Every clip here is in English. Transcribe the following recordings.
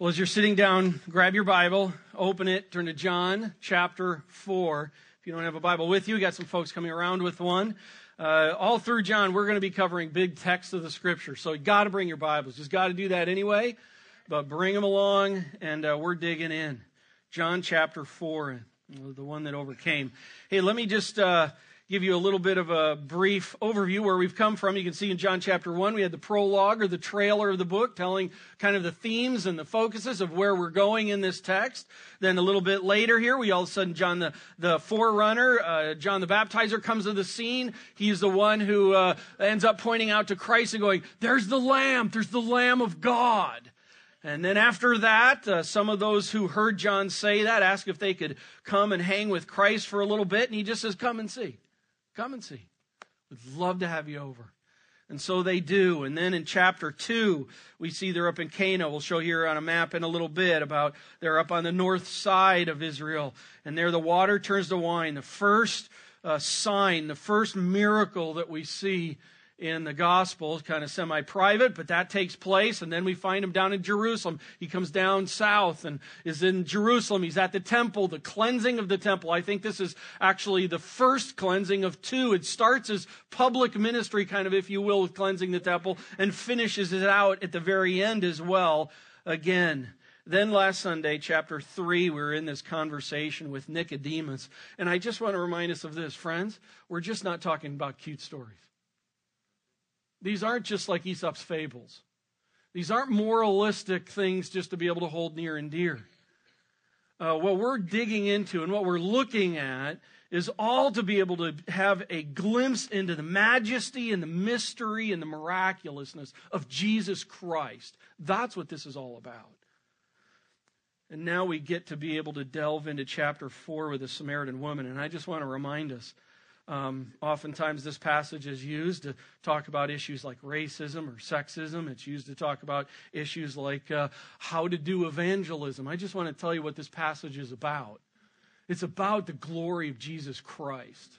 Well, as you're sitting down, grab your Bible, open it, turn to John chapter 4. If you don't have a Bible with you, we got some folks coming around with one. Uh, all through John, we're going to be covering big texts of the scripture. So you got to bring your Bibles. Just got to do that anyway. But bring them along, and uh, we're digging in. John chapter 4, the one that overcame. Hey, let me just. Uh, give you a little bit of a brief overview where we've come from. You can see in John chapter 1, we had the prologue or the trailer of the book telling kind of the themes and the focuses of where we're going in this text. Then a little bit later here, we all of a sudden, John the, the forerunner, uh, John the baptizer comes to the scene. He's the one who uh, ends up pointing out to Christ and going, There's the Lamb, there's the Lamb of God. And then after that, uh, some of those who heard John say that ask if they could come and hang with Christ for a little bit. And he just says, Come and see. Come and see. We'd love to have you over. And so they do. And then in chapter 2, we see they're up in Cana. We'll show here on a map in a little bit about they're up on the north side of Israel. And there the water turns to wine. The first uh, sign, the first miracle that we see in the Gospels, kind of semi private, but that takes place. And then we find him down in Jerusalem. He comes down south and is in Jerusalem. He's at the temple, the cleansing of the temple. I think this is actually the first cleansing of two. It starts as public ministry, kind of, if you will, with cleansing the temple, and finishes it out at the very end as well again. Then last Sunday, chapter 3, we were in this conversation with Nicodemus. And I just want to remind us of this, friends. We're just not talking about cute stories. These aren't just like Aesop's fables. These aren't moralistic things just to be able to hold near and dear. Uh, what we're digging into and what we're looking at is all to be able to have a glimpse into the majesty and the mystery and the miraculousness of Jesus Christ. That's what this is all about. And now we get to be able to delve into chapter 4 with the Samaritan woman. And I just want to remind us um, oftentimes, this passage is used to talk about issues like racism or sexism. It's used to talk about issues like uh, how to do evangelism. I just want to tell you what this passage is about. It's about the glory of Jesus Christ.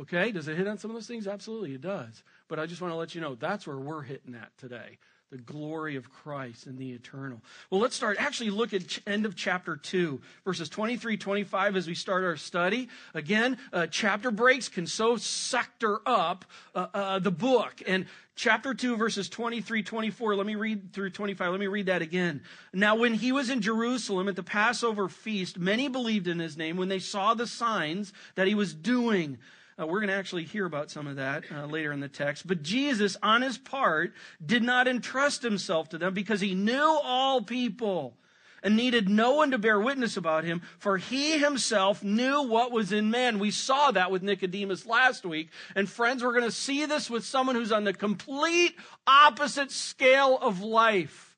Okay? Does it hit on some of those things? Absolutely, it does. But I just want to let you know that's where we're hitting at today the glory of Christ and the eternal. Well, let's start. Actually, look at end of chapter 2, verses 23, 25 as we start our study. Again, uh, chapter breaks can so sector up uh, uh, the book. And chapter 2, verses 23, 24, let me read through 25. Let me read that again. Now, when he was in Jerusalem at the Passover feast, many believed in his name when they saw the signs that he was doing. Uh, we're going to actually hear about some of that uh, later in the text. But Jesus, on his part, did not entrust himself to them because he knew all people and needed no one to bear witness about him, for he himself knew what was in man. We saw that with Nicodemus last week. And friends, we're going to see this with someone who's on the complete opposite scale of life.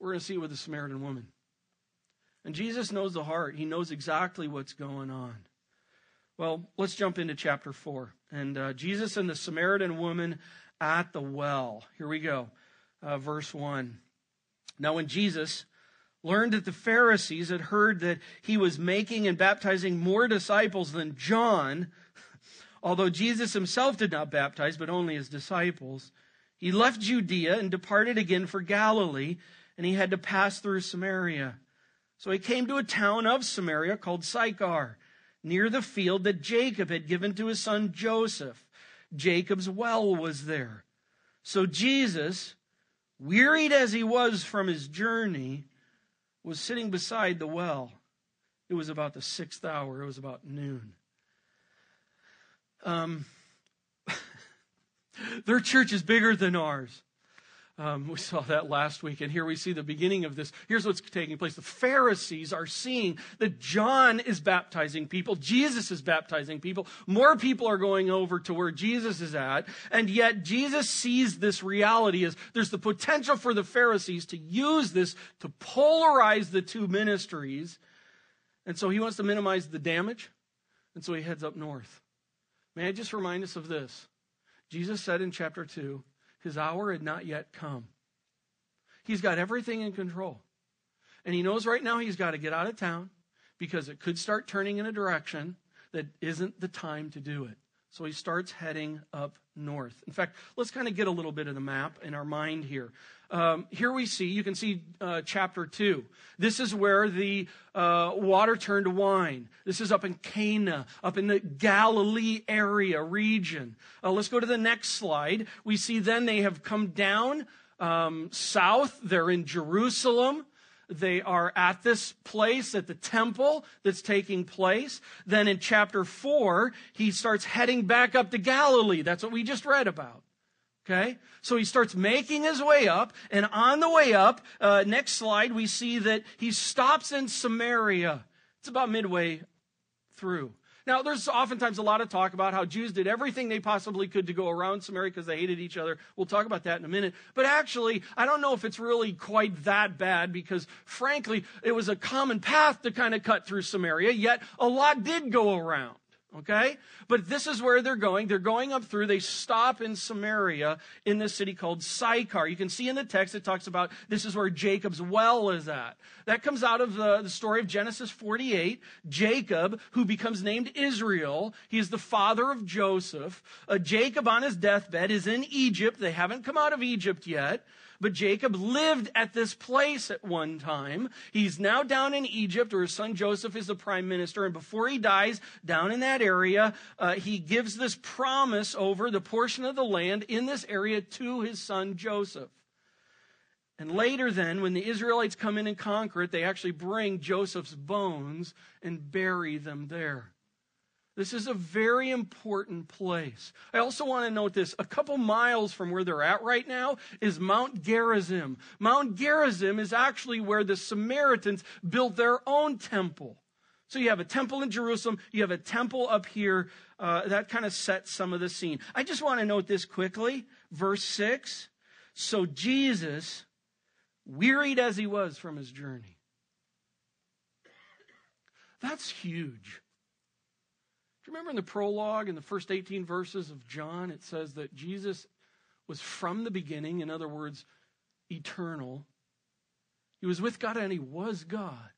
We're going to see it with the Samaritan woman. And Jesus knows the heart, he knows exactly what's going on. Well, let's jump into chapter 4. And uh, Jesus and the Samaritan woman at the well. Here we go. Uh, verse 1. Now, when Jesus learned that the Pharisees had heard that he was making and baptizing more disciples than John, although Jesus himself did not baptize, but only his disciples, he left Judea and departed again for Galilee, and he had to pass through Samaria. So he came to a town of Samaria called Sychar near the field that Jacob had given to his son Joseph. Jacob's well was there. So Jesus, wearied as he was from his journey, was sitting beside the well. It was about the sixth hour, it was about noon. Um, their church is bigger than ours. Um, we saw that last week, and here we see the beginning of this. Here's what's taking place. The Pharisees are seeing that John is baptizing people, Jesus is baptizing people, more people are going over to where Jesus is at, and yet Jesus sees this reality as there's the potential for the Pharisees to use this to polarize the two ministries, and so he wants to minimize the damage, and so he heads up north. May I just remind us of this? Jesus said in chapter 2, his hour had not yet come. He's got everything in control. And he knows right now he's got to get out of town because it could start turning in a direction that isn't the time to do it. So he starts heading up north. In fact, let's kind of get a little bit of the map in our mind here. Um, here we see, you can see uh, chapter 2. This is where the uh, water turned to wine. This is up in Cana, up in the Galilee area region. Uh, let's go to the next slide. We see then they have come down um, south. They're in Jerusalem. They are at this place, at the temple that's taking place. Then in chapter 4, he starts heading back up to Galilee. That's what we just read about. Okay? So he starts making his way up, and on the way up, uh, next slide, we see that he stops in Samaria. It's about midway through. Now, there's oftentimes a lot of talk about how Jews did everything they possibly could to go around Samaria because they hated each other. We'll talk about that in a minute. But actually, I don't know if it's really quite that bad because, frankly, it was a common path to kind of cut through Samaria, yet a lot did go around. Okay? But this is where they're going. They're going up through. They stop in Samaria in this city called Sychar. You can see in the text it talks about this is where Jacob's well is at. That comes out of the, the story of Genesis 48. Jacob, who becomes named Israel, he is the father of Joseph. Uh, Jacob on his deathbed is in Egypt. They haven't come out of Egypt yet. But Jacob lived at this place at one time. He's now down in Egypt, where his son Joseph is the prime minister. And before he dies, down in that area, uh, he gives this promise over the portion of the land in this area to his son Joseph. And later, then, when the Israelites come in and conquer it, they actually bring Joseph's bones and bury them there. This is a very important place. I also want to note this. A couple miles from where they're at right now is Mount Gerizim. Mount Gerizim is actually where the Samaritans built their own temple. So you have a temple in Jerusalem, you have a temple up here. Uh, that kind of sets some of the scene. I just want to note this quickly. Verse 6. So Jesus, wearied as he was from his journey. That's huge. Do you remember in the prologue, in the first 18 verses of John, it says that Jesus was from the beginning, in other words, eternal. He was with God and he was God.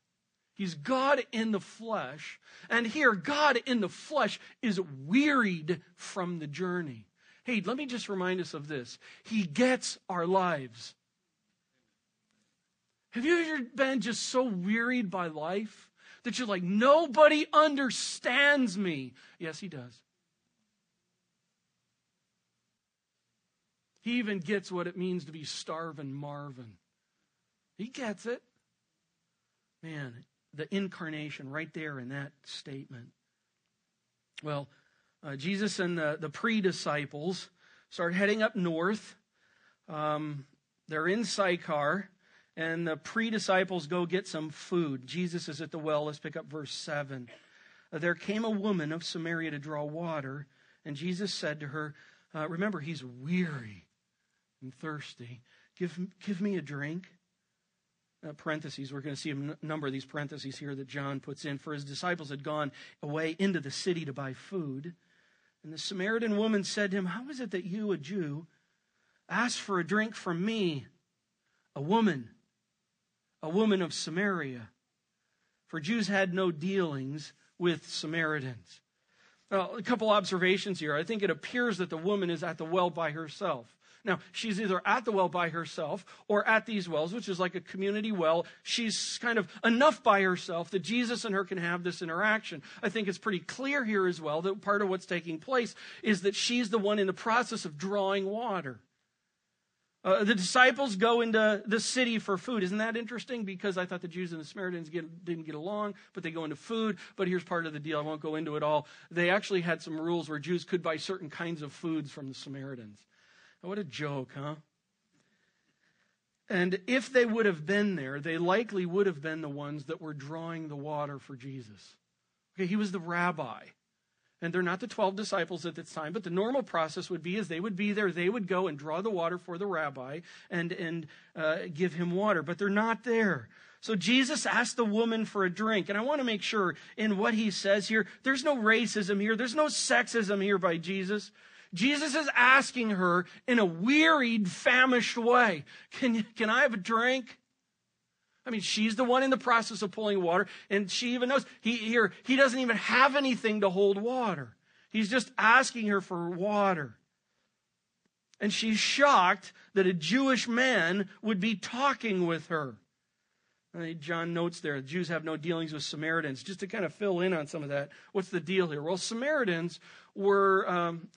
He's God in the flesh. And here, God in the flesh is wearied from the journey. Hey, let me just remind us of this. He gets our lives. Have you ever been just so wearied by life? That you're like, nobody understands me. Yes, he does. He even gets what it means to be starving Marvin. He gets it. Man, the incarnation right there in that statement. Well, uh, Jesus and the, the pre disciples start heading up north. Um, they're in Sychar and the pre disciples go get some food. Jesus is at the well. Let's pick up verse 7. Uh, there came a woman of Samaria to draw water, and Jesus said to her, uh, Remember, he's weary and thirsty. Give, give me a drink. Uh, parentheses, we're going to see a n- number of these parentheses here that John puts in. For his disciples had gone away into the city to buy food. And the Samaritan woman said to him, How is it that you, a Jew, ask for a drink from me, a woman? A woman of Samaria. For Jews had no dealings with Samaritans. Now, a couple observations here. I think it appears that the woman is at the well by herself. Now, she's either at the well by herself or at these wells, which is like a community well. She's kind of enough by herself that Jesus and her can have this interaction. I think it's pretty clear here as well that part of what's taking place is that she's the one in the process of drawing water. Uh, the disciples go into the city for food. Isn't that interesting? Because I thought the Jews and the Samaritans get, didn't get along, but they go into food. But here's part of the deal. I won't go into it all. They actually had some rules where Jews could buy certain kinds of foods from the Samaritans. what a joke, huh? And if they would have been there, they likely would have been the ones that were drawing the water for Jesus. Okay, he was the rabbi and they're not the 12 disciples at this time, but the normal process would be is they would be there, they would go and draw the water for the rabbi and, and uh, give him water, but they're not there. So Jesus asked the woman for a drink, and I want to make sure in what he says here, there's no racism here, there's no sexism here by Jesus. Jesus is asking her in a wearied, famished way, can, can I have a drink? I mean, she's the one in the process of pulling water, and she even knows he here he doesn't even have anything to hold water. He's just asking her for water. And she's shocked that a Jewish man would be talking with her. John notes there, the Jews have no dealings with Samaritans. Just to kind of fill in on some of that, what's the deal here? Well, Samaritans were, um,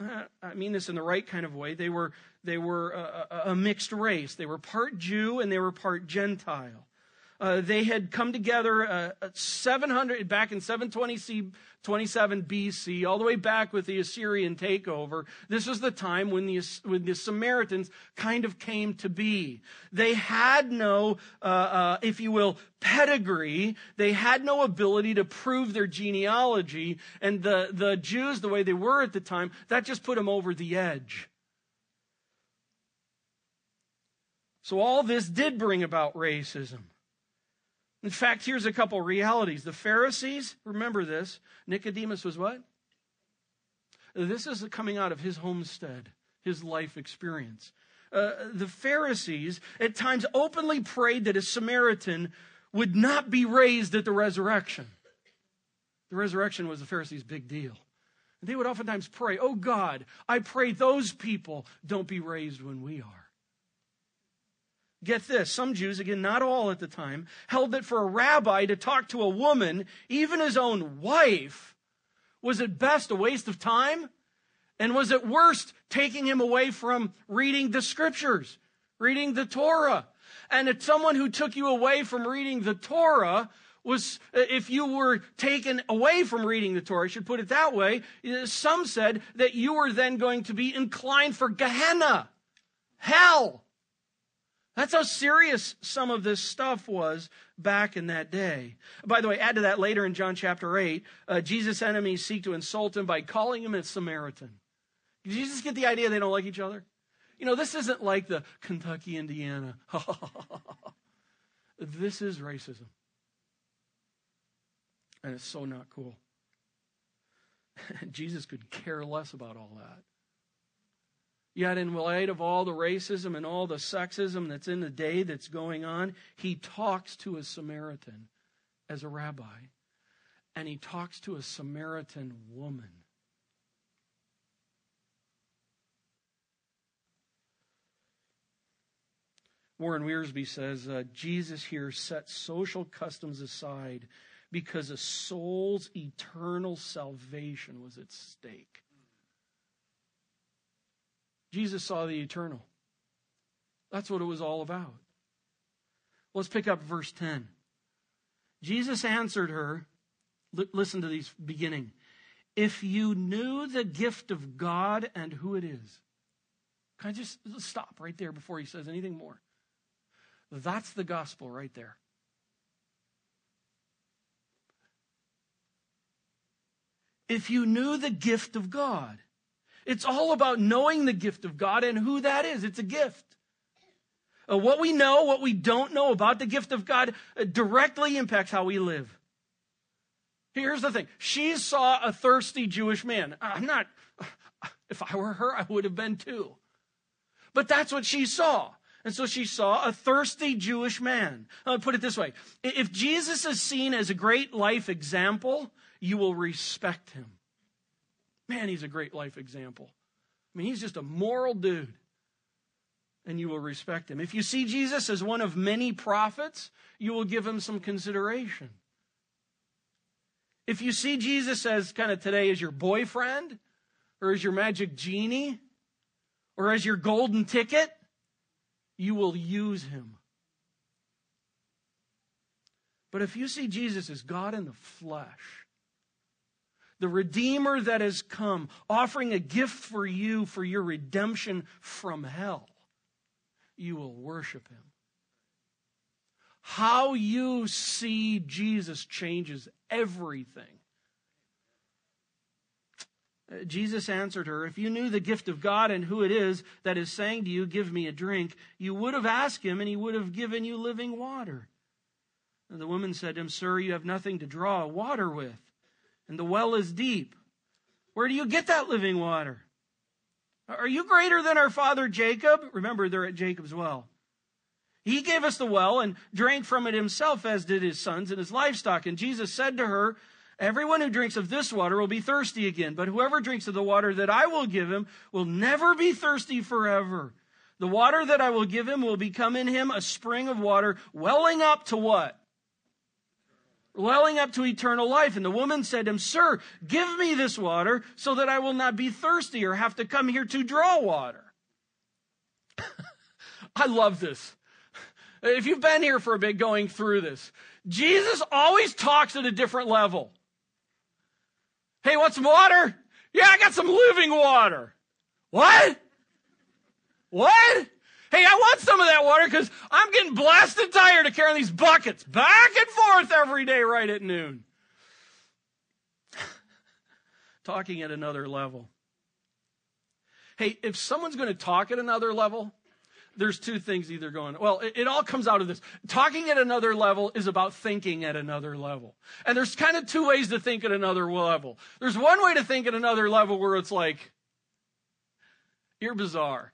I mean this in the right kind of way, they were, they were a, a mixed race. They were part Jew and they were part Gentile. Uh, they had come together uh, 700 back in 720 27 BC, all the way back with the Assyrian takeover. This was the time when the, when the Samaritans kind of came to be. They had no, uh, uh if you will, pedigree. They had no ability to prove their genealogy. And the, the Jews, the way they were at the time, that just put them over the edge. So all this did bring about racism. In fact, here's a couple realities. The Pharisees, remember this, Nicodemus was what? This is coming out of his homestead, his life experience. Uh, the Pharisees at times openly prayed that a Samaritan would not be raised at the resurrection. The resurrection was the Pharisees' big deal. They would oftentimes pray, Oh God, I pray those people don't be raised when we are. Get this, some Jews, again, not all at the time, held that for a rabbi to talk to a woman, even his own wife, was at best a waste of time and was at worst taking him away from reading the scriptures, reading the Torah. And that someone who took you away from reading the Torah was, if you were taken away from reading the Torah, I should put it that way, some said that you were then going to be inclined for Gehenna, hell. That's how serious some of this stuff was back in that day. By the way, add to that later in John chapter 8, uh, Jesus' enemies seek to insult him by calling him a Samaritan. Did you just get the idea they don't like each other? You know, this isn't like the Kentucky, Indiana. this is racism. And it's so not cool. Jesus could care less about all that. Yet, in light of all the racism and all the sexism that's in the day that's going on, he talks to a Samaritan as a rabbi. And he talks to a Samaritan woman. Warren Wiersbe says uh, Jesus here sets social customs aside because a soul's eternal salvation was at stake. Jesus saw the eternal. That's what it was all about. Let's pick up verse 10. Jesus answered her, listen to these beginning. If you knew the gift of God and who it is. Can I just stop right there before he says anything more? That's the gospel right there. If you knew the gift of God it's all about knowing the gift of God and who that is. It's a gift. Uh, what we know, what we don't know about the gift of God uh, directly impacts how we live. Here's the thing she saw a thirsty Jewish man. I'm not, if I were her, I would have been too. But that's what she saw. And so she saw a thirsty Jewish man. I'll put it this way if Jesus is seen as a great life example, you will respect him. Man, he's a great life example. I mean, he's just a moral dude. And you will respect him. If you see Jesus as one of many prophets, you will give him some consideration. If you see Jesus as kind of today as your boyfriend, or as your magic genie, or as your golden ticket, you will use him. But if you see Jesus as God in the flesh, the Redeemer that has come, offering a gift for you for your redemption from hell, you will worship him. How you see Jesus changes everything. Uh, Jesus answered her, If you knew the gift of God and who it is that is saying to you, Give me a drink, you would have asked him, and he would have given you living water. And the woman said to him, Sir, you have nothing to draw water with and the well is deep. Where do you get that living water? Are you greater than our father Jacob? Remember, they're at Jacob's well. He gave us the well and drank from it himself, as did his sons and his livestock. And Jesus said to her, Everyone who drinks of this water will be thirsty again, but whoever drinks of the water that I will give him will never be thirsty forever. The water that I will give him will become in him a spring of water welling up to what? Welling up to eternal life. And the woman said to him, Sir, give me this water so that I will not be thirsty or have to come here to draw water. I love this. If you've been here for a bit going through this, Jesus always talks at a different level. Hey, want some water? Yeah, I got some living water. What? What? Hey, I want some of that water because I'm getting blasted tired of carrying these buckets back and forth every day right at noon. Talking at another level. Hey, if someone's going to talk at another level, there's two things either going. Well, it, it, all comes out of this. Talking at another level is about thinking at another level. And there's kind of two ways to think at another level. There's one way to think at another level where it's like, you're bizarre.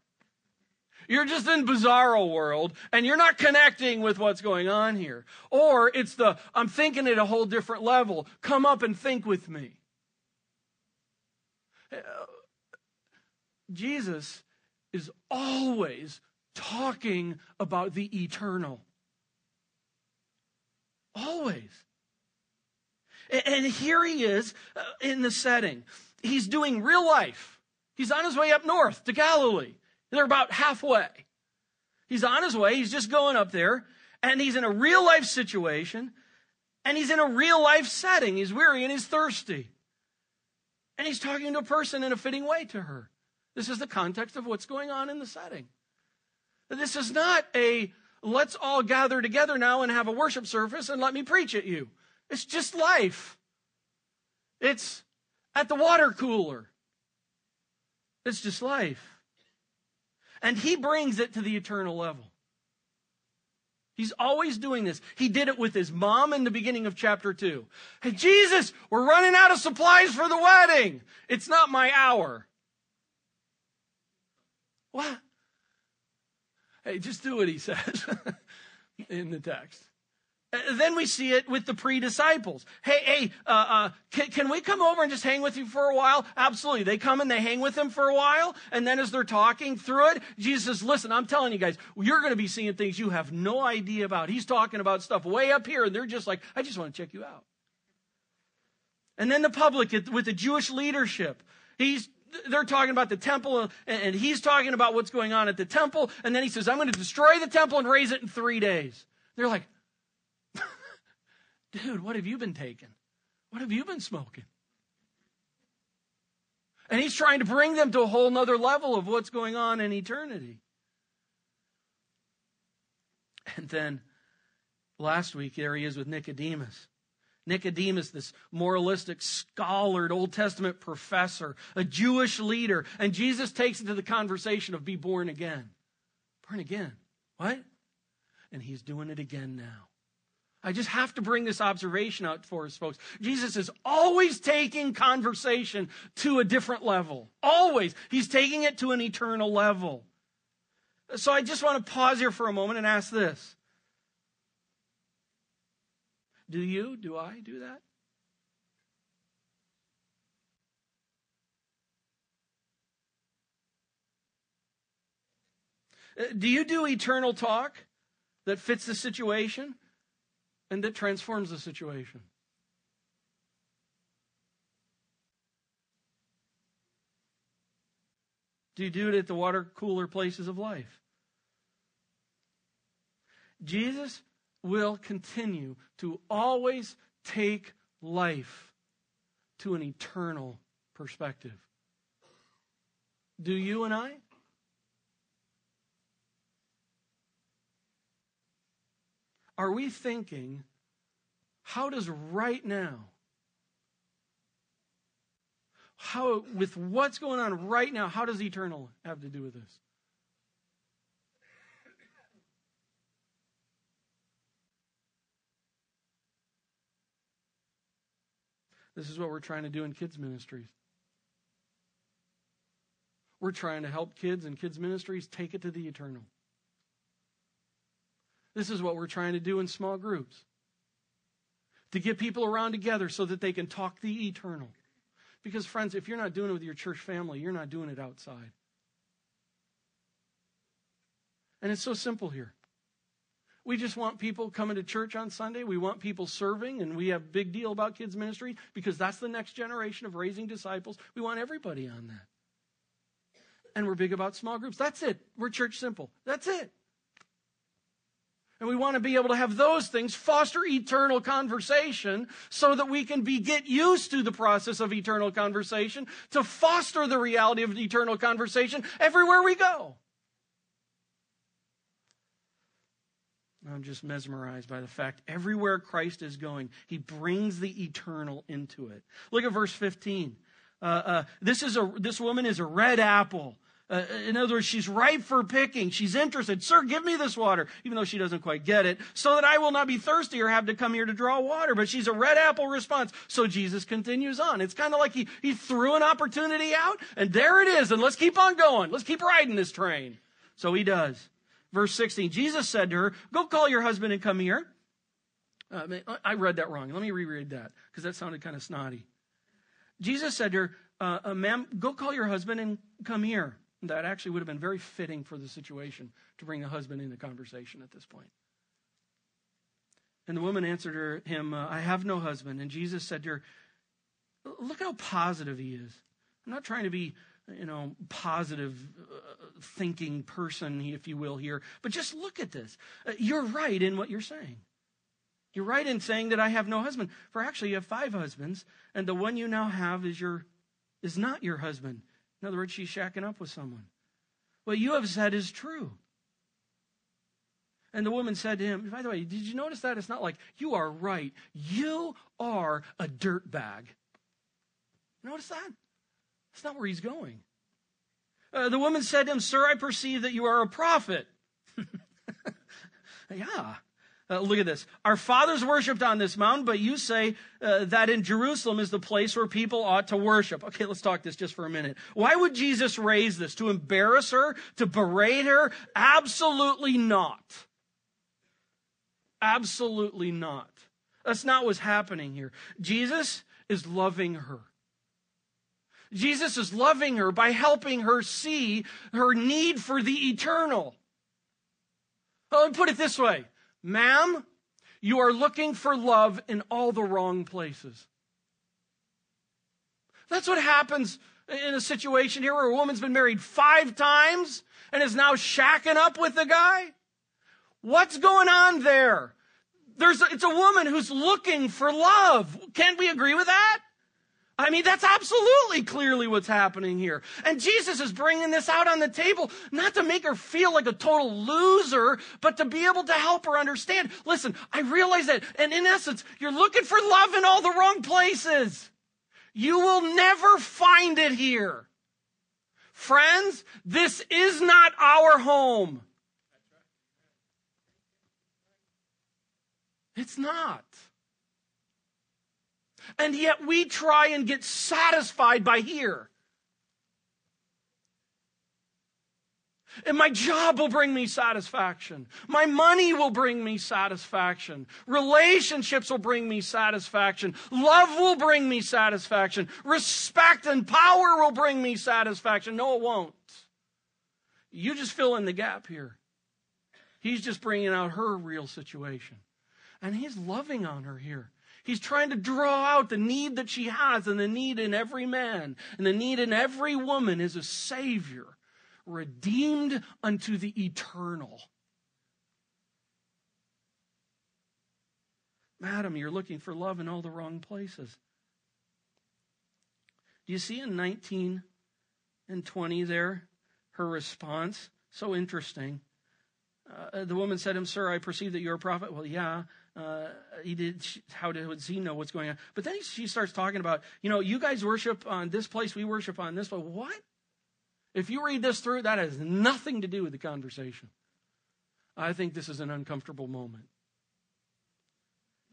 You're just in bizarro world and you're not connecting with what's going on here. Or it's the, I'm thinking at a whole different level. Come up and think with me. Jesus is always talking about the eternal. Always. And here he is uh, in the setting. He's doing real life. He's on his way up north to Galilee. They're about halfway. He's on his way. He's just going up there. And he's in a real life situation. And he's in a real life setting. He's weary and he's thirsty. And he's talking to a person in a fitting way to her. This is the context of what's going on in the setting. This is not a let's all gather together now and have a worship service and let me preach at you. It's just life. It's at the water cooler. It's just life. And he brings it to the eternal level. He's always doing this. He did it with his mom in the beginning of chapter 2. Hey, Jesus, we're running out of supplies for the wedding. It's not my hour. What? Hey, just do what he says in the text. Then we see it with the pre-disciples. Hey, hey, uh, uh, can, can, we come over and just hang with you for a while? Absolutely. They come and they hang with him for a while, and then as they're talking through it, Jesus says, "Listen, I'm telling you guys, you're going to be seeing things you have no idea about." He's talking about stuff way up here, and they're just like, "I just want to check you out." And then the public with the Jewish leadership, he's they're talking about the temple and he's talking about what's going on at the temple. And then he says, I'm going to destroy the temple and raise it in three days. They're like, dude, what have you been taking? What have you been smoking? And he's trying to bring them to a whole nother level of what's going on in eternity. And then last week, there he is with Nicodemus. Nicodemus, this moralistic, scholared Old Testament professor, a Jewish leader. And Jesus takes it to the conversation of be born again. Born again. What? And he's doing it again now. I just have to bring this observation out for us, folks. Jesus is always taking conversation to a different level. Always. He's taking it to an eternal level. So I just want to pause here for a moment and ask this do you? Do I do that? Uh, do you do eternal talk that fits the situation and that transforms the situation? Do you do it at the water cooler places of life? Jesus will continue to always take life to an eternal perspective. Do you and I? Are we thinking, how does right now, how, with what's going on right now, how does eternal have to do with this? This is what we're trying to do in kids' ministries. We're trying to help kids and kids' ministries take it to the eternal. This is what we're trying to do in small groups to get people around together so that they can talk the eternal. Because, friends, if you're not doing it with your church family, you're not doing it outside. And it's so simple here. We just want people coming to church on Sunday. We want people serving, and we have a big deal about kids' ministry because that's the next generation of raising disciples. We want everybody on that. And we're big about small groups. That's it. We're church simple. That's it. And we want to be able to have those things foster eternal conversation so that we can be get used to the process of eternal conversation to foster the reality of eternal conversation everywhere we go. I'm just mesmerized by the fact everywhere Christ is going, he brings the eternal into it. Look at verse 15. Uh, uh, this is a this woman is a red apple. Uh, in other words, she's ripe for picking. She's interested. Sir, give me this water, even though she doesn't quite get it, so that I will not be thirsty or have to come here to draw water. But she's a red apple response. So Jesus continues on. It's kind of like he, he threw an opportunity out, and there it is. And let's keep on going. Let's keep riding this train. So he does. Verse 16 Jesus said to her, Go call your husband and come here. Uh, I read that wrong. Let me reread that because that sounded kind of snotty. Jesus said to her, uh, uh, Ma'am, go call your husband and come here. That actually would have been very fitting for the situation to bring the husband into conversation at this point. And the woman answered her, him, uh, I have no husband. And Jesus said to her, Look how positive he is. I'm not trying to be you know, positive uh, thinking person, if you will, here. But just look at this. Uh, you're right in what you're saying. You're right in saying that I have no husband. For actually, you have five husbands, and the one you now have is your is not your husband. In other words, she's shacking up with someone. What you have said is true. And the woman said to him, By the way, did you notice that? It's not like, you are right. You are a dirt bag. Notice that? That's not where he's going. Uh, the woman said to him, Sir, I perceive that you are a prophet. yeah. Uh, look at this. Our fathers worshiped on this mountain, but you say uh, that in Jerusalem is the place where people ought to worship. Okay, let's talk this just for a minute. Why would Jesus raise this? To embarrass her? To berate her? Absolutely not. Absolutely not. That's not what's happening here. Jesus is loving her. Jesus is loving her by helping her see her need for the eternal. Let me put it this way Ma'am, you are looking for love in all the wrong places. That's what happens in a situation here where a woman's been married five times and is now shacking up with the guy. What's going on there? There's a, it's a woman who's looking for love. Can't we agree with that? I mean, that's absolutely clearly what's happening here. And Jesus is bringing this out on the table, not to make her feel like a total loser, but to be able to help her understand. Listen, I realize that. And in essence, you're looking for love in all the wrong places. You will never find it here. Friends, this is not our home. It's not. And yet we try and get satisfied by here. And my job will bring me satisfaction. My money will bring me satisfaction. Relationships will bring me satisfaction. Love will bring me satisfaction. Respect and power will bring me satisfaction. No, it won't. You just fill in the gap here. He's just bringing out her real situation. And he's loving on her here. He's trying to draw out the need that she has and the need in every man and the need in every woman is a Savior redeemed unto the eternal. Madam, you're looking for love in all the wrong places. Do you see in 19 and 20 there her response? So interesting. Uh, the woman said to him, Sir, I perceive that you're a prophet. Well, yeah. Uh, he did. How did he know what's going on? But then she starts talking about, you know, you guys worship on this place, we worship on this. But what? If you read this through, that has nothing to do with the conversation. I think this is an uncomfortable moment.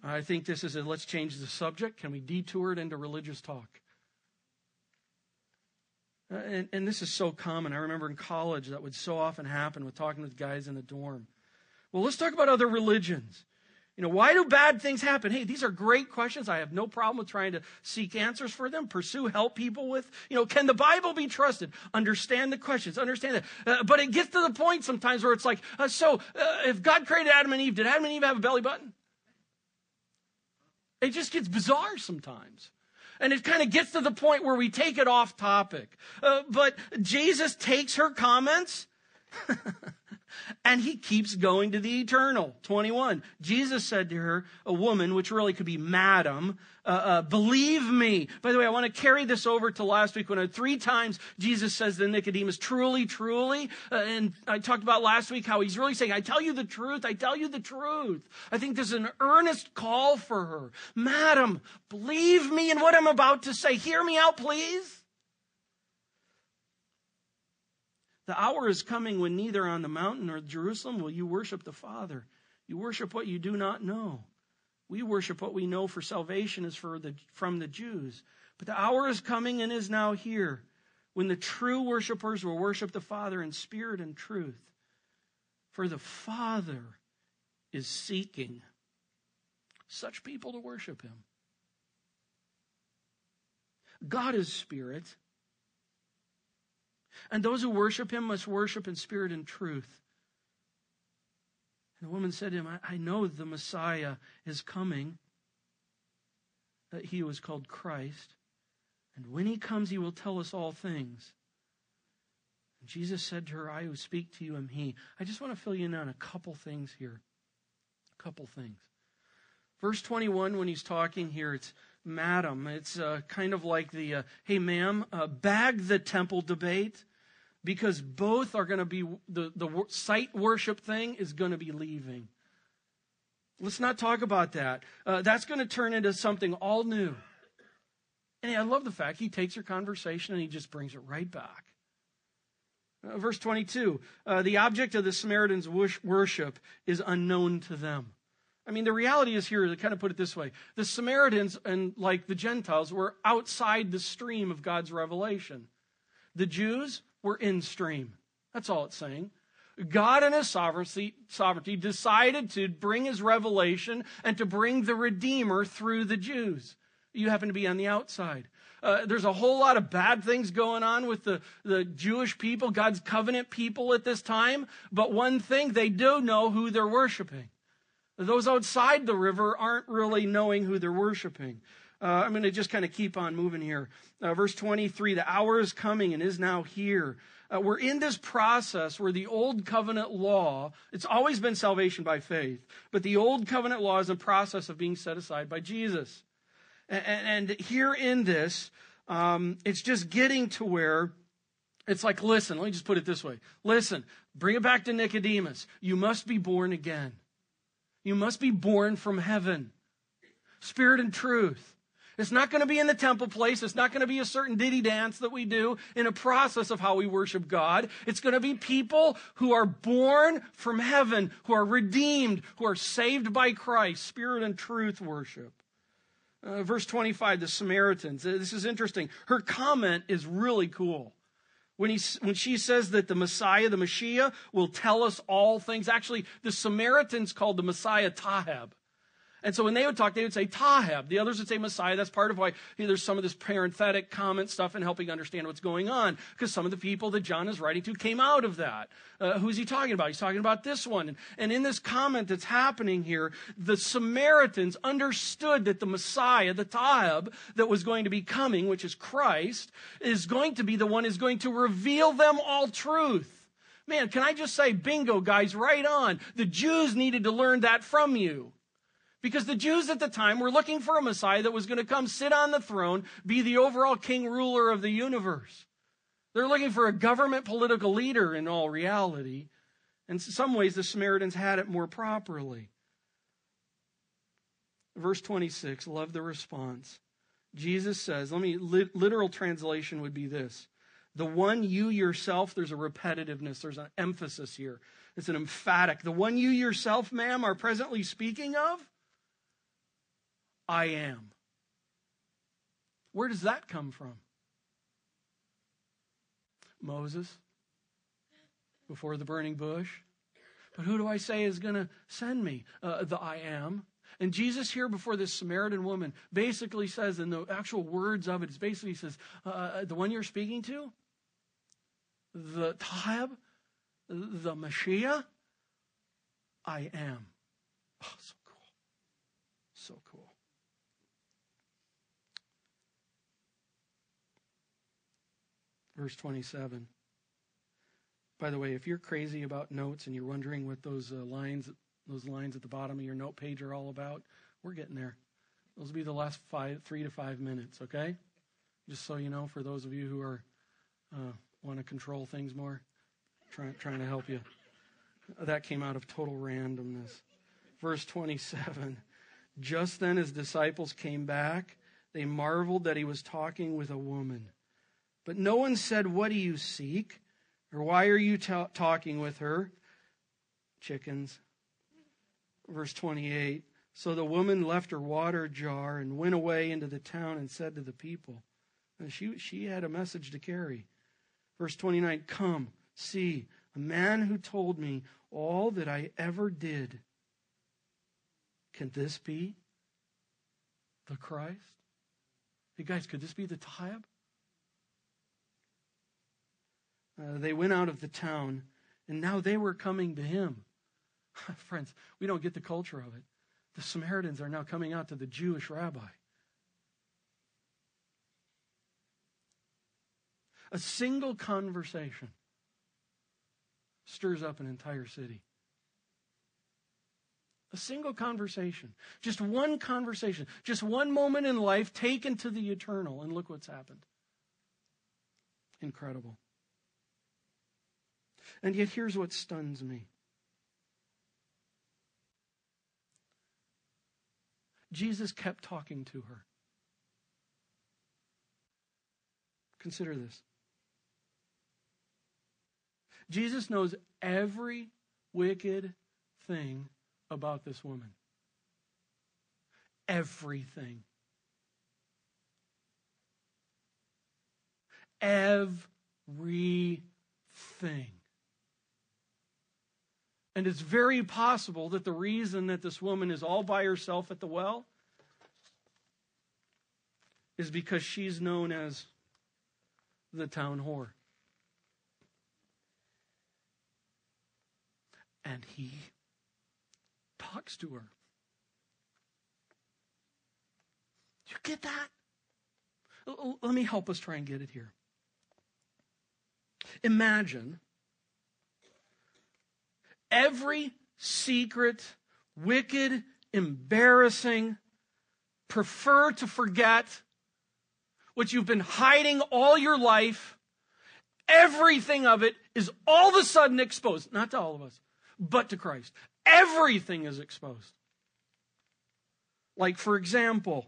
I think this is a let's change the subject. Can we detour it into religious talk? Uh, and, and, this is so common. I remember in college that would so often happen with talking with guys in the dorm. Well, let's talk about other religions. You know, why do bad things happen? Hey, these are great questions. I have no problem with trying to seek answers for them, pursue, help people with. You know, can the Bible be trusted? Understand the questions, understand that. Uh, but it gets to the point sometimes where it's like, uh, so uh, if God created Adam and Eve, did Adam and Eve have a belly button? It just gets bizarre sometimes. And it kind of gets to the point where we take it off topic. Uh, but Jesus takes her comments and he keeps going to the eternal. 21. Jesus said to her, a woman, which really could be madam, uh, uh, believe me. By the way, I want to carry this over to last week when I, three times Jesus says to Nicodemus, truly, truly. Uh, and I talked about last week how he's really saying, I tell you the truth. I tell you the truth. I think there's an earnest call for her. Madam, believe me in what I'm about to say. Hear me out, please. The hour is coming when neither on the mountain nor Jerusalem will you worship the Father. You worship what you do not know. We worship what we know for salvation is for the, from the Jews. But the hour is coming and is now here when the true worshipers will worship the Father in spirit and truth. For the Father is seeking such people to worship him. God is spirit. And those who worship him must worship in spirit and truth. And the woman said to him, I, I know the Messiah is coming, that he was called Christ. And when he comes, he will tell us all things. And Jesus said to her, I who speak to you am he. I just want to fill you in on a couple things here. A couple things. Verse 21, when he's talking here, it's madam. It's uh, kind of like the, uh, hey, ma'am, uh, bag the temple debate because both are going to be, the, the site worship thing is going to be leaving. Let's not talk about that. Uh, that's going to turn into something all new. And I love the fact he takes her conversation and he just brings it right back. Uh, verse 22 uh, the object of the Samaritans' worship is unknown to them. I mean, the reality is here, to kind of put it this way the Samaritans and like the Gentiles were outside the stream of God's revelation. The Jews were in stream. That's all it's saying. God in his sovereignty, sovereignty decided to bring his revelation and to bring the Redeemer through the Jews. You happen to be on the outside. Uh, there's a whole lot of bad things going on with the, the Jewish people, God's covenant people at this time. But one thing, they do know who they're worshiping. Those outside the river aren't really knowing who they're worshiping. Uh, I'm going to just kind of keep on moving here. Uh, verse 23 The hour is coming and is now here. Uh, we're in this process where the old covenant law, it's always been salvation by faith, but the old covenant law is a process of being set aside by Jesus. And, and here in this, um, it's just getting to where it's like, listen, let me just put it this way. Listen, bring it back to Nicodemus. You must be born again. You must be born from heaven. Spirit and truth. It's not going to be in the temple place. It's not going to be a certain ditty dance that we do in a process of how we worship God. It's going to be people who are born from heaven, who are redeemed, who are saved by Christ. Spirit and truth worship. Uh, verse 25, the Samaritans. Uh, this is interesting. Her comment is really cool. When, he, when she says that the Messiah, the Messiah, will tell us all things. Actually, the Samaritans called the Messiah Taheb. And so when they would talk, they would say Taheb. The others would say Messiah. That's part of why there's some of this parenthetic comment stuff and helping understand what's going on. Because some of the people that John is writing to came out of that. Uh, who's he talking about? He's talking about this one. And, and in this comment that's happening here, the Samaritans understood that the Messiah, the Taheb that was going to be coming, which is Christ, is going to be the one is going to reveal them all truth. Man, can I just say, bingo, guys, right on. The Jews needed to learn that from you. Because the Jews at the time were looking for a Messiah that was going to come sit on the throne, be the overall king ruler of the universe. They're looking for a government political leader in all reality. In some ways, the Samaritans had it more properly. Verse 26, love the response. Jesus says, let me, literal translation would be this. The one you yourself, there's a repetitiveness, there's an emphasis here. It's an emphatic. The one you yourself, ma'am, are presently speaking of, I am. Where does that come from? Moses, before the burning bush. But who do I say is going to send me? Uh, the I am. And Jesus here before this Samaritan woman basically says, in the actual words of it, it basically says, uh, uh, the one you're speaking to, the Tab, the Messiah, I am. Oh, so cool. So cool. Verse 27. By the way, if you're crazy about notes and you're wondering what those uh, lines, those lines at the bottom of your note page are all about, we're getting there. Those will be the last five, three to five minutes. Okay, just so you know, for those of you who are uh, want to control things more, trying trying to help you. That came out of total randomness. Verse 27. Just then his disciples came back. They marveled that he was talking with a woman. But no one said, What do you seek? Or why are you ta- talking with her? Chickens. Verse 28 So the woman left her water jar and went away into the town and said to the people, and she, she had a message to carry. Verse 29 Come, see, a man who told me all that I ever did. Can this be the Christ? Hey, guys, could this be the Taheb? Uh, they went out of the town, and now they were coming to him. Friends, we don't get the culture of it. The Samaritans are now coming out to the Jewish rabbi. A single conversation stirs up an entire city. A single conversation, just one conversation, just one moment in life taken to the eternal, and look what's happened. Incredible. And yet, here's what stuns me Jesus kept talking to her. Consider this. Jesus knows every wicked thing about this woman. Everything. Everything. And it's very possible that the reason that this woman is all by herself at the well is because she's known as the town whore. And he talks to her. You get that? Let me help us try and get it here. Imagine every secret, wicked, embarrassing, prefer to forget what you've been hiding all your life, everything of it is all of a sudden exposed. Not to all of us, but to Christ. Everything is exposed. Like, for example,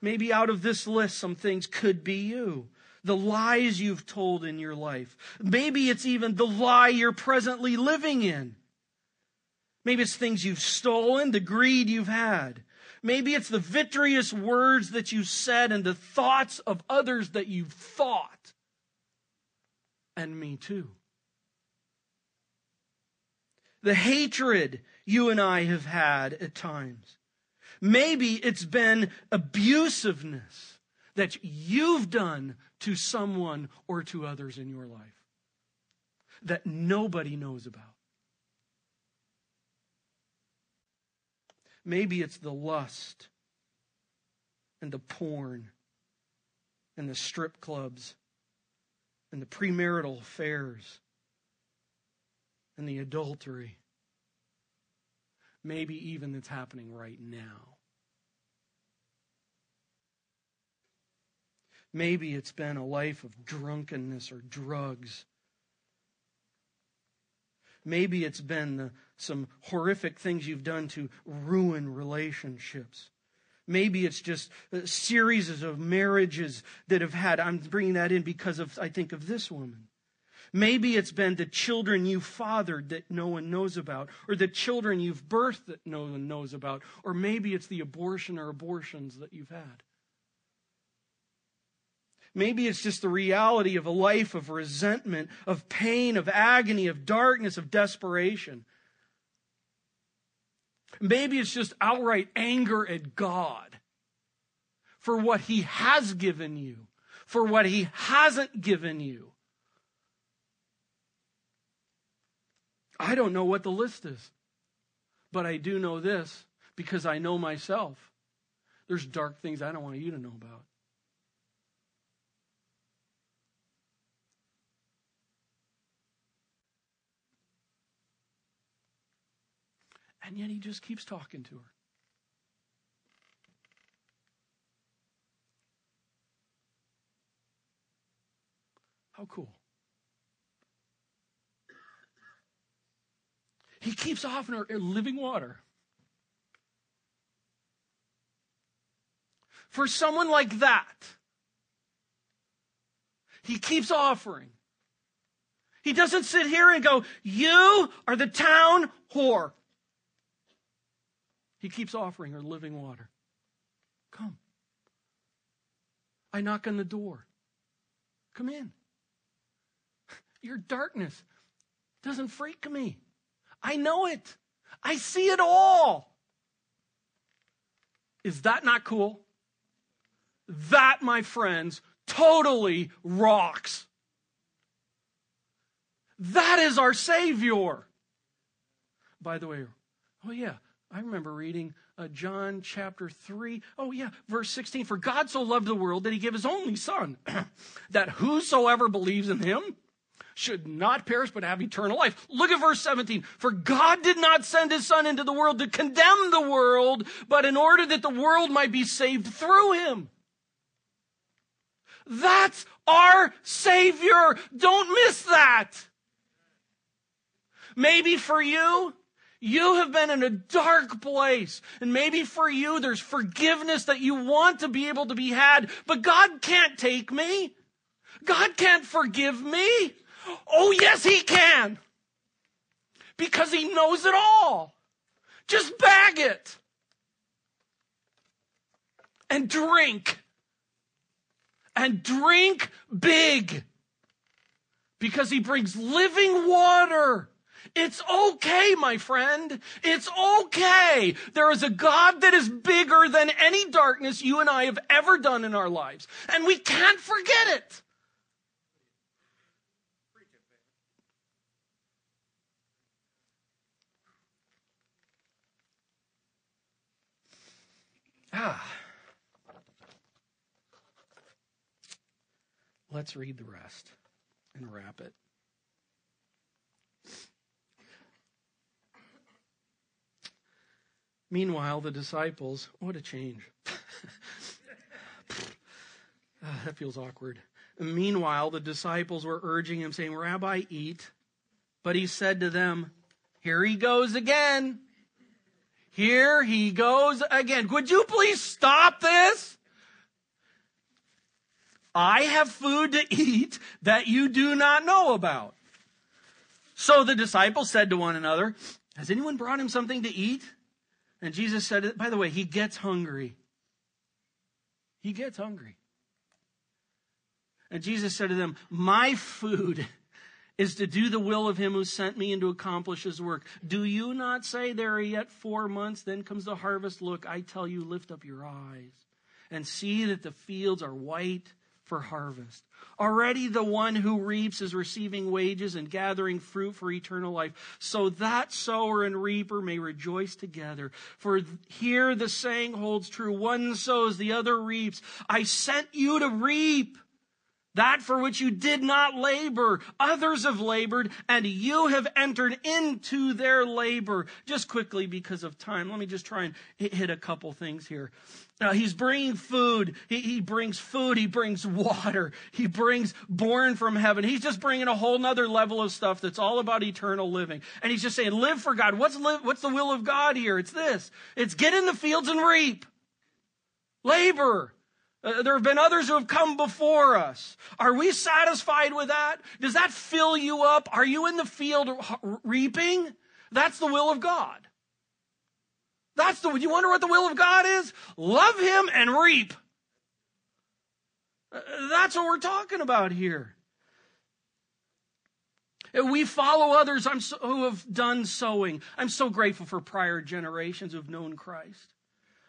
maybe out of this list, some things could be you the lies you've told in your life. Maybe it's even the lie you're presently living in. Maybe it's things you've stolen, the greed you've had. Maybe it's the vitreous words that you said and the thoughts of others that you've thought. And me too. The hatred you and I have had at times. Maybe it's been abusiveness that you've done to someone or to others in your life that nobody knows about. Maybe it's the lust and the porn and the strip clubs and the premarital affairs and the adultery. Maybe even that's happening right now. Maybe it's been a life of drunkenness or drugs Maybe it's been the, some horrific things you've done to ruin relationships. Maybe it's just uh, series of marriages that have had. I'm bringing that in because of, I think of this woman. Maybe it's been the children you fathered that no one knows about, or the children you've birthed that no one knows about, or maybe it's the abortion or abortions that you've had. Maybe it's just the reality of a life of resentment, of pain, of agony, of darkness, of desperation. Maybe it's just outright anger at God for what he has given you, for what he hasn't given you. I don't know what the list is, but I do know this because I know myself. There's dark things I don't want you to know about. And yet he just keeps talking to her. How cool. He keeps offering her living water. For someone like that, he keeps offering. He doesn't sit here and go, You are the town whore. He keeps offering her living water. Come. I knock on the door. Come in. Your darkness doesn't freak me. I know it. I see it all. Is that not cool? That, my friends, totally rocks. That is our Savior. By the way, oh yeah, I remember reading uh, John chapter 3. Oh, yeah, verse 16. For God so loved the world that he gave his only Son, that whosoever believes in him should not perish but have eternal life. Look at verse 17. For God did not send his Son into the world to condemn the world, but in order that the world might be saved through him. That's our Savior. Don't miss that. Maybe for you, you have been in a dark place. And maybe for you, there's forgiveness that you want to be able to be had, but God can't take me. God can't forgive me. Oh, yes, He can. Because He knows it all. Just bag it. And drink. And drink big. Because He brings living water it's okay, my friend. It's okay. There is a God that is bigger than any darkness you and I have ever done in our lives. And we can't forget it. Ah. Let's read the rest and wrap it. Meanwhile, the disciples, what a change. ah, that feels awkward. Meanwhile, the disciples were urging him, saying, Rabbi, eat. But he said to them, Here he goes again. Here he goes again. Would you please stop this? I have food to eat that you do not know about. So the disciples said to one another, Has anyone brought him something to eat? And Jesus said, by the way, he gets hungry. He gets hungry. And Jesus said to them, My food is to do the will of him who sent me and to accomplish his work. Do you not say there are yet four months, then comes the harvest? Look, I tell you, lift up your eyes and see that the fields are white for harvest. Already the one who reaps is receiving wages and gathering fruit for eternal life, so that sower and reaper may rejoice together. For here the saying holds true one sows, the other reaps. I sent you to reap that for which you did not labor. Others have labored, and you have entered into their labor. Just quickly, because of time, let me just try and hit a couple things here. Now, he's bringing food. He, he brings food. He brings water. He brings born from heaven. He's just bringing a whole nother level of stuff that's all about eternal living. And he's just saying, live for God. What's, live, what's the will of God here? It's this. It's get in the fields and reap. Labor. Uh, there have been others who have come before us. Are we satisfied with that? Does that fill you up? Are you in the field reaping? That's the will of God. That's the, you wonder what the will of God is? Love Him and reap. Uh, that's what we're talking about here. We follow others so, who have done sowing. I'm so grateful for prior generations who've known Christ.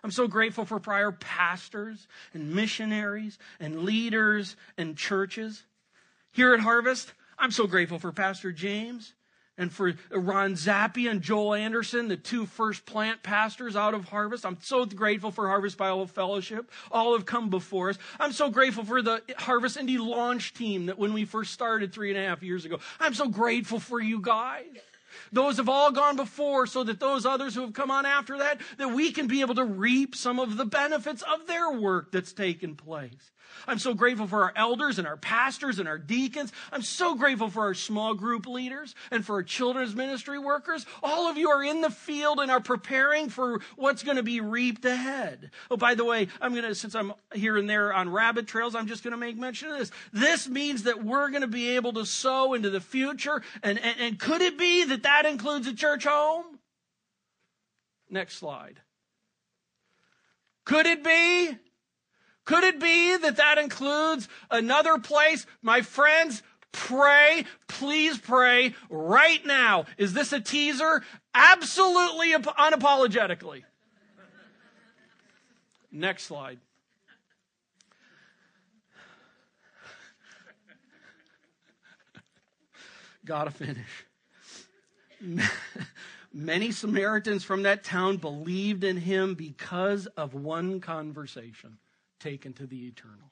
I'm so grateful for prior pastors and missionaries and leaders and churches. Here at Harvest, I'm so grateful for Pastor James and for Ron Zappi and Joel Anderson, the two first plant pastors out of Harvest. I'm so grateful for Harvest Bible Fellowship. All have come before us. I'm so grateful for the Harvest Indy launch team that when we first started three and a half years ago. I'm so grateful for you guys. Those have all gone before so that those others who have come on after that, that we can be able to reap some of the benefits of their work that's taken place. I'm so grateful for our elders and our pastors and our deacons. I'm so grateful for our small group leaders and for our children's ministry workers. All of you are in the field and are preparing for what's going to be reaped ahead. Oh, by the way, I'm going to, since I'm here and there on rabbit trails, I'm just going to make mention of this. This means that we're going to be able to sow into the future. And, and, and could it be that that includes a church home? Next slide. Could it be could it be that that includes another place? My friends, pray, please pray right now. Is this a teaser? Absolutely unapologetically. Next slide. Gotta finish. Many Samaritans from that town believed in him because of one conversation taken to the eternal.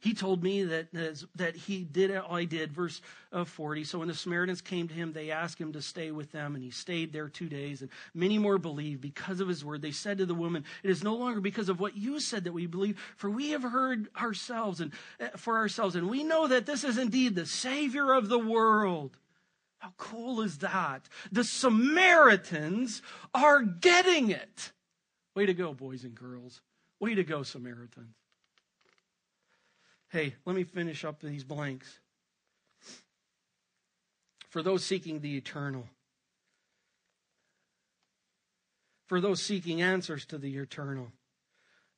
He told me that, that he did all he did, verse uh, 40. So when the Samaritans came to him, they asked him to stay with them, and he stayed there two days. And many more believed because of his word. They said to the woman, It is no longer because of what you said that we believe, for we have heard ourselves and uh, for ourselves, and we know that this is indeed the Savior of the world. How cool is that? The Samaritans are getting it. Way to go, boys and girls. Way to go, Samaritans. Hey, let me finish up these blanks. For those seeking the eternal, for those seeking answers to the eternal,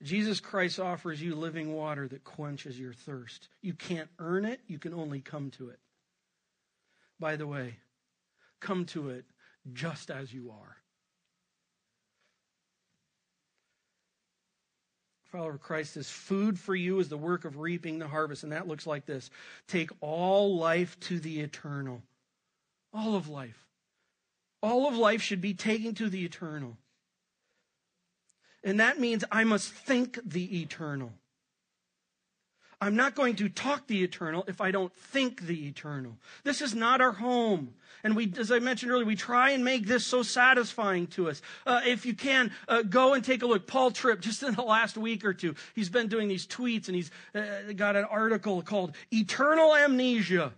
Jesus Christ offers you living water that quenches your thirst. You can't earn it, you can only come to it. By the way, come to it just as you are. follower of Christ is food for you is the work of reaping the harvest. And that looks like this take all life to the eternal. All of life. All of life should be taken to the eternal. And that means I must think the eternal. I'm not going to talk the eternal if I don't think the eternal. This is not our home. And we, as I mentioned earlier, we try and make this so satisfying to us. Uh, if you can, uh, go and take a look. Paul Tripp, just in the last week or two, he's been doing these tweets and he's uh, got an article called Eternal Amnesia.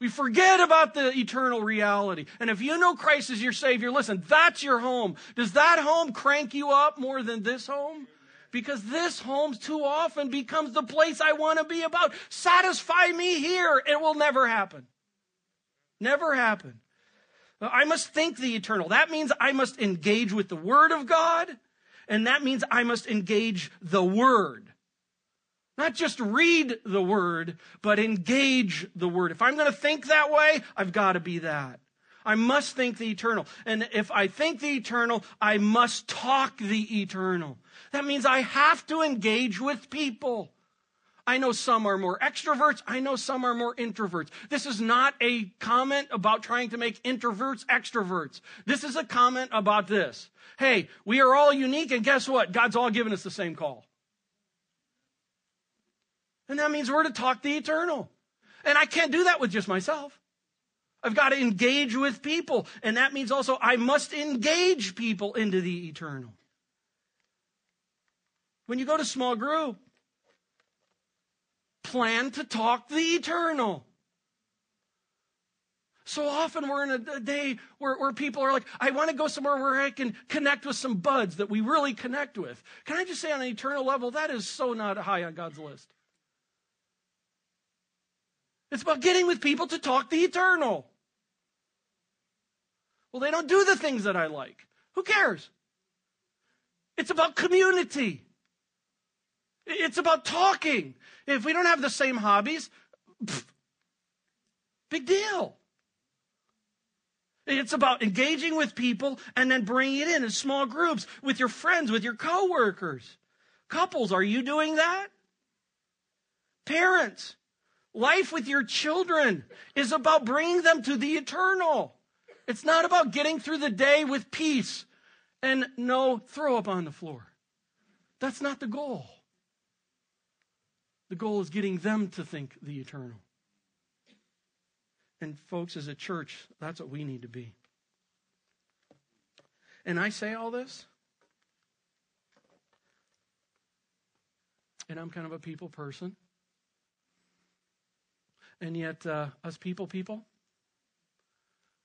We forget about the eternal reality. And if you know Christ as your Savior, listen, that's your home. Does that home crank you up more than this home? Because this home too often becomes the place I want to be about. Satisfy me here. It will never happen. Never happen. I must think the eternal. That means I must engage with the Word of God, and that means I must engage the Word. Not just read the Word, but engage the Word. If I'm going to think that way, I've got to be that. I must think the eternal. And if I think the eternal, I must talk the eternal. That means I have to engage with people. I know some are more extroverts. I know some are more introverts. This is not a comment about trying to make introverts extroverts. This is a comment about this. Hey, we are all unique, and guess what? God's all given us the same call. And that means we're to talk the eternal. And I can't do that with just myself. I've got to engage with people. And that means also I must engage people into the eternal. When you go to small group, plan to talk the eternal. So often we're in a day where, where people are like, I want to go somewhere where I can connect with some buds that we really connect with. Can I just say on an eternal level, that is so not high on God's list. It's about getting with people to talk the eternal. Well, they don't do the things that I like. Who cares? It's about community. It's about talking. If we don't have the same hobbies, pff, Big deal. It's about engaging with people and then bringing it in in small groups with your friends, with your coworkers. Couples, are you doing that? Parents, life with your children is about bringing them to the eternal. It's not about getting through the day with peace and no throw up on the floor. That's not the goal. The goal is getting them to think the eternal. And, folks, as a church, that's what we need to be. And I say all this, and I'm kind of a people person. And yet, uh, us people people,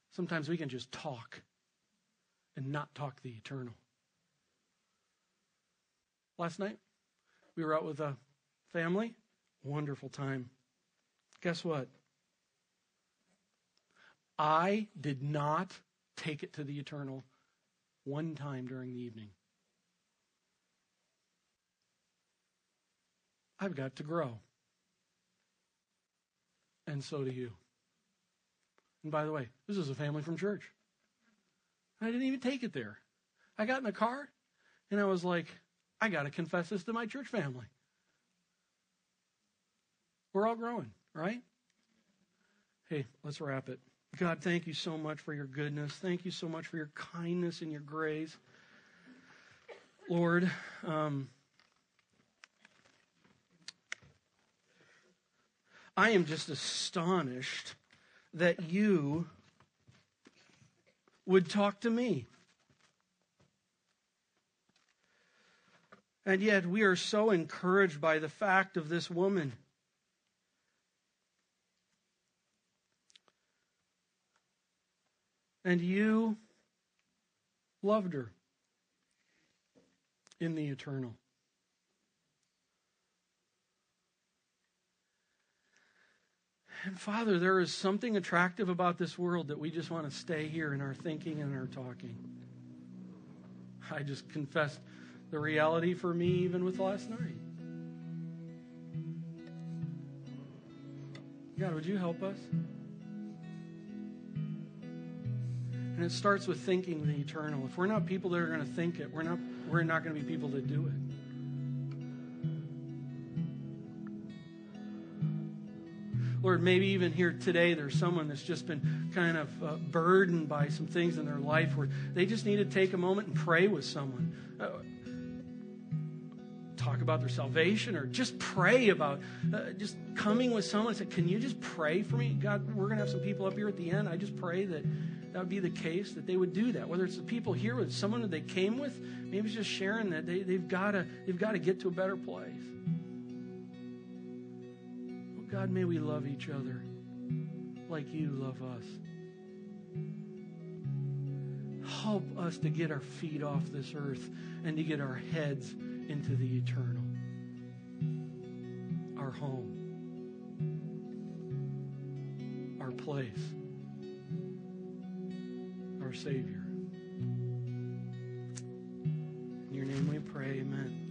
sometimes we can just talk and not talk the eternal. Last night, we were out with a family. Wonderful time. Guess what? I did not take it to the eternal one time during the evening. I've got to grow. And so do you. And by the way, this is a family from church. I didn't even take it there. I got in the car and I was like, I got to confess this to my church family. We're all growing, right? Hey, let's wrap it. God, thank you so much for your goodness. Thank you so much for your kindness and your grace. Lord, um, I am just astonished that you would talk to me. And yet, we are so encouraged by the fact of this woman. And you loved her in the eternal. And Father, there is something attractive about this world that we just want to stay here in our thinking and our talking. I just confessed the reality for me even with last night. God, would you help us? And it starts with thinking the eternal. If we're not people that are going to think it, we're not, we're not going to be people that do it. Lord, maybe even here today, there's someone that's just been kind of uh, burdened by some things in their life where they just need to take a moment and pray with someone. Uh, talk about their salvation or just pray about uh, just coming with someone and say, Can you just pray for me? God, we're going to have some people up here at the end. I just pray that that would be the case, that they would do that. Whether it's the people here with someone that they came with, maybe it's just sharing that they, they've got to they've got to get to a better place. Oh God, may we love each other like you love us. Help us to get our feet off this earth and to get our heads into the eternal, our home, our place our Savior. In your name we pray, amen.